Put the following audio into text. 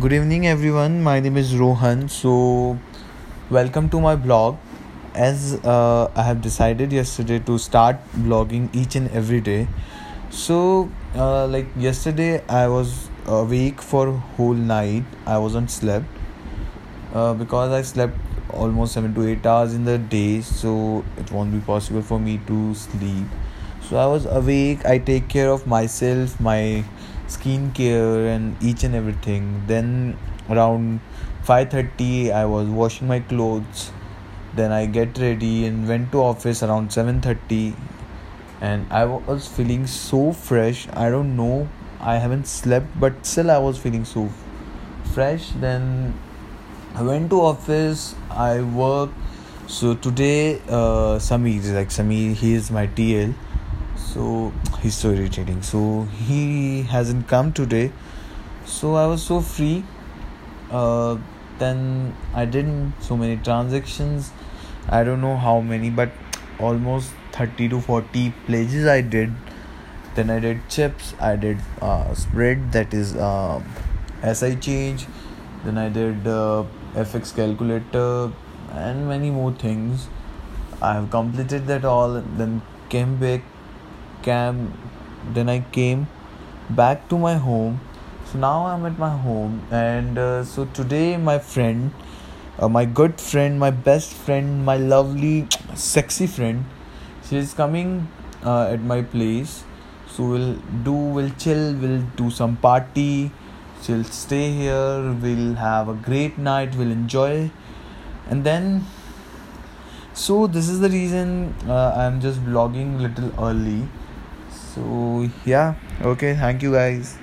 Good evening, everyone. My name is Rohan. So, welcome to my blog. As uh, I have decided yesterday to start blogging each and every day. So, uh, like yesterday, I was awake for whole night. I wasn't slept uh, because I slept almost seven to eight hours in the day. So it won't be possible for me to sleep. So I was awake. I take care of myself, my skincare and each and everything. Then around 5:30 I was washing my clothes. Then I get ready and went to office around 7:30 and I was feeling so fresh. I don't know. I haven't slept but still I was feeling so fresh. Then I went to office. I work. So today uh is like Samir he is my TL so he's so irritating. So he hasn't come today. So i was so free. Uh, then i did so many transactions. I don't know how many but almost 30 to 40 places i did. Then i did chips. I did uh, spread that is uh, si change. Then i did uh, fx calculator and many more things. I have completed that all then came back cam then i came back to my home. So now i'm at my home and uh, so today my friend uh, my good friend my best friend my lovely sexy friend she is coming uh, at my place. So we'll do we'll chill we'll do some party. She'll stay here we'll have a great night we'll enjoy. And then so this is the reason uh, i'm just vlogging little early so yeah okay thank you guys